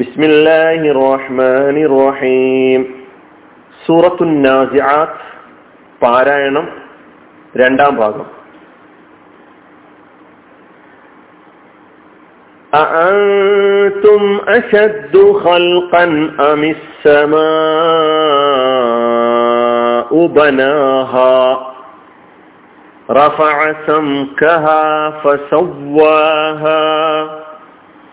ബിസ്മില്ലാഹി റഹ്മാനി റഹീം സൂറത്തു നാസിആത്ത് പാരായണം രണ്ടാം ഭാഗം أأنتم أشد خلقا أم السماء بناها رفع سمكها فسواها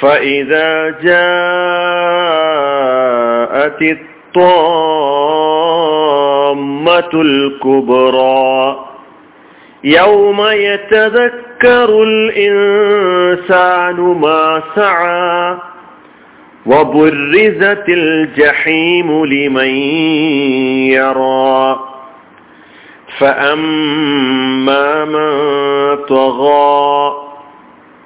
فإذا جاءت الطامة الكبرى يوم يتذكر الإنسان ما سعى وبرزت الجحيم لمن يرى فأما من طغى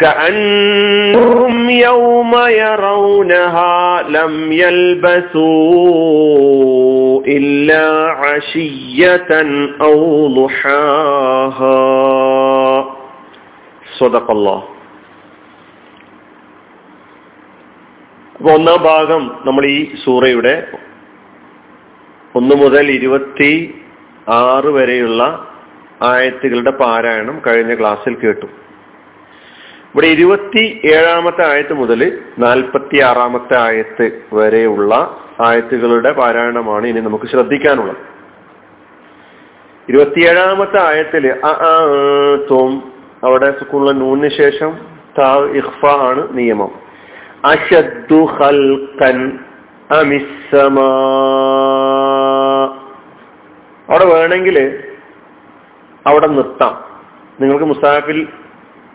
كأنهم يوم يرونها لم يلبثوا إلا عشية أو ضحاها صدق الله അപ്പൊ ഒന്നാം ഭാഗം നമ്മൾ ഈ സൂറയുടെ ഒന്ന് മുതൽ ഇരുപത്തി ആറ് വരെയുള്ള ആയത്തുകളുടെ പാരായണം കഴിഞ്ഞ ക്ലാസ്സിൽ കേട്ടു ഇവിടെ ഇരുപത്തി ഏഴാമത്തെ ആയത്ത് മുതൽ നാൽപ്പത്തി ആറാമത്തെ ആയത്ത് വരെയുള്ള ആയത്തുകളുടെ പാരായണമാണ് ഇനി നമുക്ക് ശ്രദ്ധിക്കാനുള്ളത്. ഇരുപത്തിയേഴാമത്തെ ആയത്തിൽ തോം അവിടെ സുക്കുള്ള നൂന്നിന് ശേഷം താ ഇഖ്ഫ ആണ് നിയമം. അശദ്ദു ഖൽഖൻ അമിസമാ അവിടെ വേണമെങ്കിൽ അവിടെ നിർത്താം. നിങ്ങൾക്ക് മുസാഫിൽ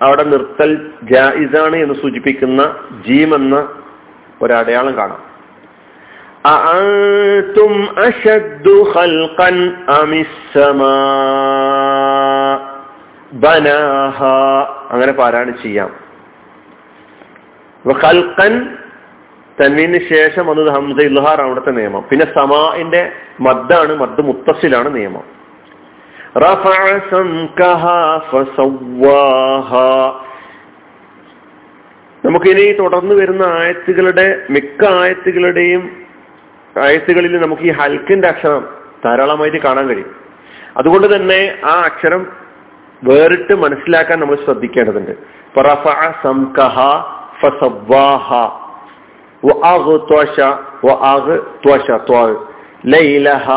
അവിടെ നിർത്തൽ ജായിസാണ് എന്ന് സൂചിപ്പിക്കുന്ന ജീം എന്ന ഒരടയാളം കാണാം أأنتم أشد خلقا أم السماء بناها അങ്ങനെ പാരായണം ചെയ്യാം ഖൽഖൻ തന്മീന് ശേഷം വന്നത് ഹംസ ഇൽഹാർ അവിടുത്തെ നിയമം പിന്നെ സമാഇന്റെ മദ്ദാണ് മദ് മുത്തസിലാണ് നിയമം നമുക്കിനി തുടർന്ന് വരുന്ന ആയത്തുകളുടെ മിക്ക ആയത്തുകളുടെയും ആയത്തുകളിൽ നമുക്ക് ഈ ഹൽക്കിന്റെ അക്ഷരം ധാരാളമായിട്ട് കാണാൻ കഴിയും. അതുകൊണ്ട് തന്നെ ആ അക്ഷരം വേറിട്ട് മനസ്സിലാക്കാൻ നമ്മൾ ശ്രദ്ധിക്കേണ്ടതുണ്ട്. ലൈലഹ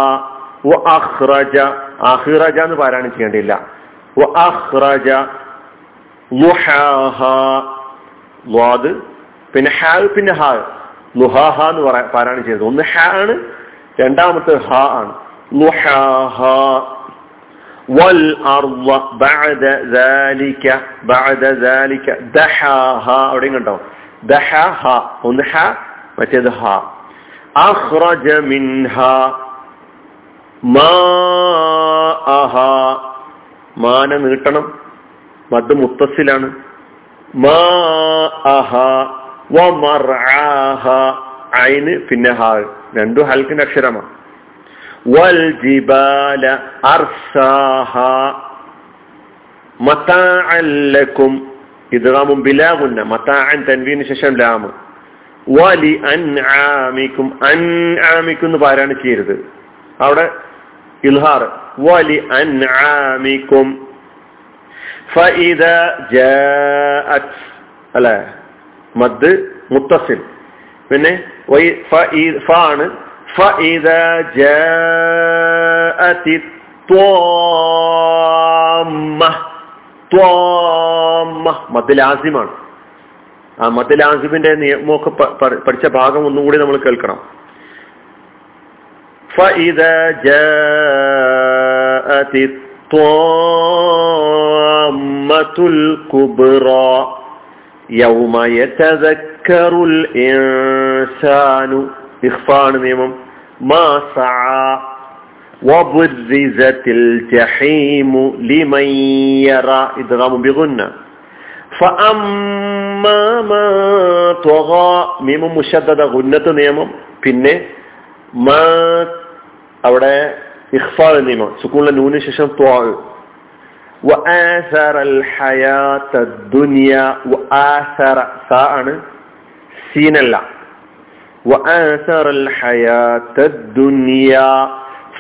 അഹ്റജ എന്ന് പാരായണം ചെയ്യേണ്ടിയില്ല. അഹ്റജ ലുഹാഹ്. പിന്നെ ഹാ പിന്നെ ഹാ. ലുഹാഹ എന്ന് പറയാ പാരായണം ചെയ്തത് ഒന്ന് ഹാ ആണ് രണ്ടാമത്തെ ഹ ആണ്. ലുഹാഹ. വൽ അർവ ബഅദ ദാലിക ബഅദ ദാലിക. ദഹാഹ അവിടെയും കണ്ടോ? ദഹ ഹ ഒന്ന് ഹ മറ്റേത് ഹ. അഖ്റജ മിൻഹ. മാന നീട്ടണം. മദ് മുത്തസിലാണ് ഐന് പിന്നെ ഹാൾ രണ്ടു ഹൽക്കിന്റെ അക്ഷരമാണ് വൽ ജിബാല അർസാഹ. മതാഅല്ലക്കും ഇദ്ഗാമും ബിലാ ഗുന്ന മതാഅൻ തൻവീന് ശേഷം ലാം വലി അൻആമിക്കും അൻആമിക്കും എന്ന് പാരായണം ചെയ്യരുത്. അവിടെ ഇൽഹാർ. വലി അൻആമിക്കും ഫഇദ ജാഅത്. അല്ലേ മദ് മുത്തസിൽ. പിന്നെ ഫ ആണ്. ഫഇദ ജാഅതി ത്വാമ്മ. ത്വാമ്മ. മദ് ലാസിമാണ്. ആ മദ് ലാസിമിന്റെ നിയമമൊക്കെ പഠിച്ച ഭാഗം ഒന്നുകൂടി നമ്മൾ കേൾക്കണം. فإذا جاءت الطامة الكبرى يوم يتذكر الإنسان ഇഖ്ഫാണ് നിയമം മാ സഅ وبرزت الجحيم لمن يرى إدغام بغنة فأما ما طغى മീമം മുഷദ്ദദ ഗുന്നത്ത് നിയമം പിന്നെ മാ അവിടെ ഇഖ്ഫാ നിയമം സുക്കൂണിലെ നൂന് ശേഷം ത്വാ وآثر الحياة الدنيا وآثر ساء സീനല്ല وآثر الحياة الدنيا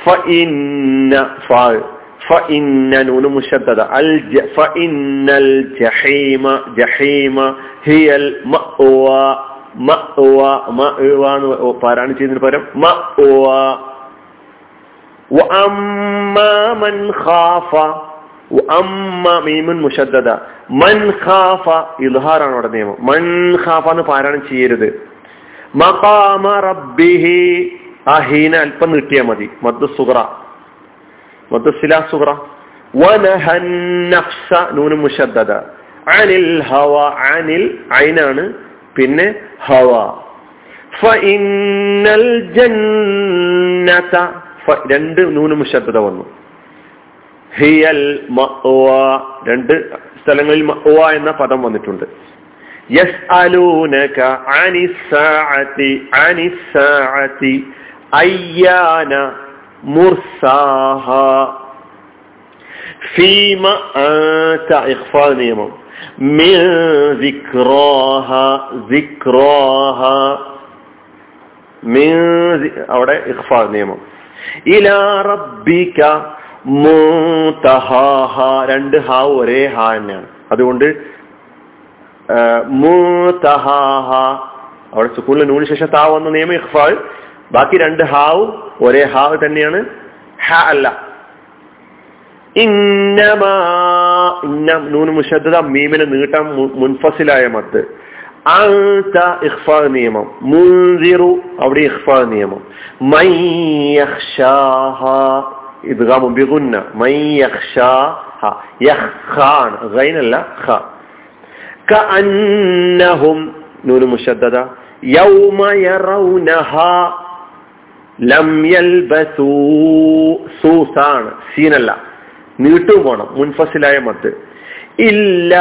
فإن فا فإن نون مشددة الج فإن الجحيم جحيم هي المأوى مأوى مأوى പാരാണ് ചെയ്യുന്നതിന് പകരം مأوى ഇൽഹാറാണ് അവിടെ നിയമം. മൻ ഖാഫ എന്ന് പാരായണം ചെയ്യരുത്. മഖാമ റബ്ബിഹി. അഹീന അല്പം നീട്ടിയാൽ മതി. മദ് സുഗ്ര മദ് സിലാ സുഗ്ര അനിൽ ഹവ. അനിൽ അയിനാണ്. പിന്നെ ഹവ. ഫഇന്നൽ ജന്നത. രണ്ട് നൂന് മുഷദ്ദദ വന്നു. ഹിയൽ മഅ്വ രണ്ട് സ്ഥലങ്ങളിൽ മഅ്വ എന്ന പദം വന്നിട്ടുണ്ട്. യസ്അലൂനക അനിസ്സാഅതി അനിസ്സാഅതി അയ്യാന മുർസാഹ. ഫീമ ആത ഇഖ്ഫാ നിയമം. മിൻ സിക്റാഹ സിക്റാഹ മിൻ അവിടെ ഇഖ്ഫാ നിയമം. ഇലാ റബ്ബിക രണ്ട് ഹാ ഒരേ ഹാ തന്നെയാണ്. അതുകൊണ്ട് അവിടെ സുക്കൂളിൽ നൂന് ശേഷം താ വന്ന നിയമം ഇഹ്ഫാൾ ബാക്കി രണ്ട് ഹാവും ഒരേ ഹാവ് തന്നെയാണ്. ഹ അല്ല. ഇന്നമാ ഇന്ന നൂന് മുഷദ്ദ മീമിനെ നീട്ടം മുൻഫസിലായ മത്ത്. അൻത ഇഖ്ഫാ നിയമം മുൻസിറു അവിടെ ഇഖ്ഫാ നിയമം മൈ യഖ്ഷാഹ ഇദ്ഗാമു ബിഗുന്ന മൈ യഖ്ഷാഹ യഖ്ഖാൻ ഗൈനല്ല ഖ കഅന്നഹും നൂന് മുഷദ്ദദ യൗമ യറൗനഹ ലം യൽബസൂ സൂസാണ് സീനല്ല നീട്ടും പോണം മുൻഫസിലായ മത്ത് ഇല്ല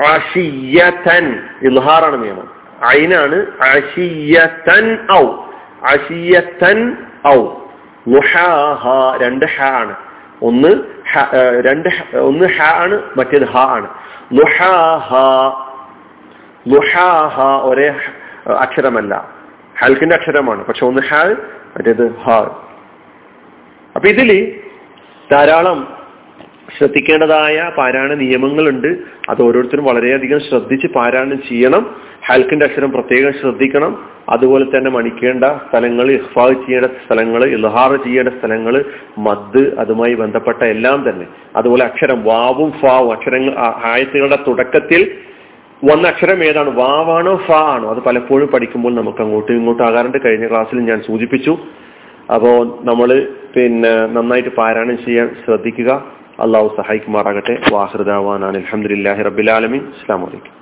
അഷിയത്തൻ. ഇൽഹാറാണ് നിയമം. അയിനാണ് ഔ. ഔ. രണ്ട് ഹ ആണ്. ഒന്ന് രണ്ട് ഒന്ന് ഹ ആണ് മറ്റേത് ഹ ആണ്. ഒരേ അക്ഷരമല്ല. ഹൽക്കിന്റെ അക്ഷരമാണ്. പക്ഷെ ഒന്ന് ഹാൽ മറ്റേത് ഹാ. അപ്പൊ ഇതിൽ ധാരാളം ശ്രദ്ധിക്കേണ്ടതായ പാരായണ നിയമങ്ങളുണ്ട്. അത് ഓരോരുത്തരും വളരെയധികം ശ്രദ്ധിച്ച് പാരായണം ചെയ്യണം. ഹൽക്കിന്റെ അക്ഷരം പ്രത്യേകം ശ്രദ്ധിക്കണം. അതുപോലെ തന്നെ മണിക്കേണ്ട സ്ഥലങ്ങൾ ഇഹ്ഫാ ചെയ്യേണ്ട സ്ഥലങ്ങൾ ഇൽഹാർ ചെയ്യേണ്ട സ്ഥലങ്ങൾ മദ് അതുമായി ബന്ധപ്പെട്ട എല്ലാം തന്നെ. അതുപോലെ അക്ഷരം വാവും ഫാവും അക്ഷരങ്ങൾ ആയത്തുകളുടെ തുടക്കത്തിൽ വന്ന അക്ഷരം ഏതാണ്? വാവാണോ ഫാ ആണോ അത് പലപ്പോഴും പഠിക്കുമ്പോൾ നമുക്ക് അങ്ങോട്ടും ഇങ്ങോട്ടും ആകാറുണ്ട്. കഴിഞ്ഞ ക്ലാസ്സിൽ ഞാൻ സൂചിപ്പിച്ചു. അപ്പോൾ നമ്മൾ പിന്നെ നന്നായിട്ട് പാരായണം ചെയ്യാൻ ശ്രദ്ധിക്കുക. അള്ളാഹു സഹായിക്കുമാറാകട്ടെ. വാഹൃദാവാനാണ് അലഹമുല്ലാഹി റബ്ബിലാലമീൻ അസ്സാം വലൈക്കും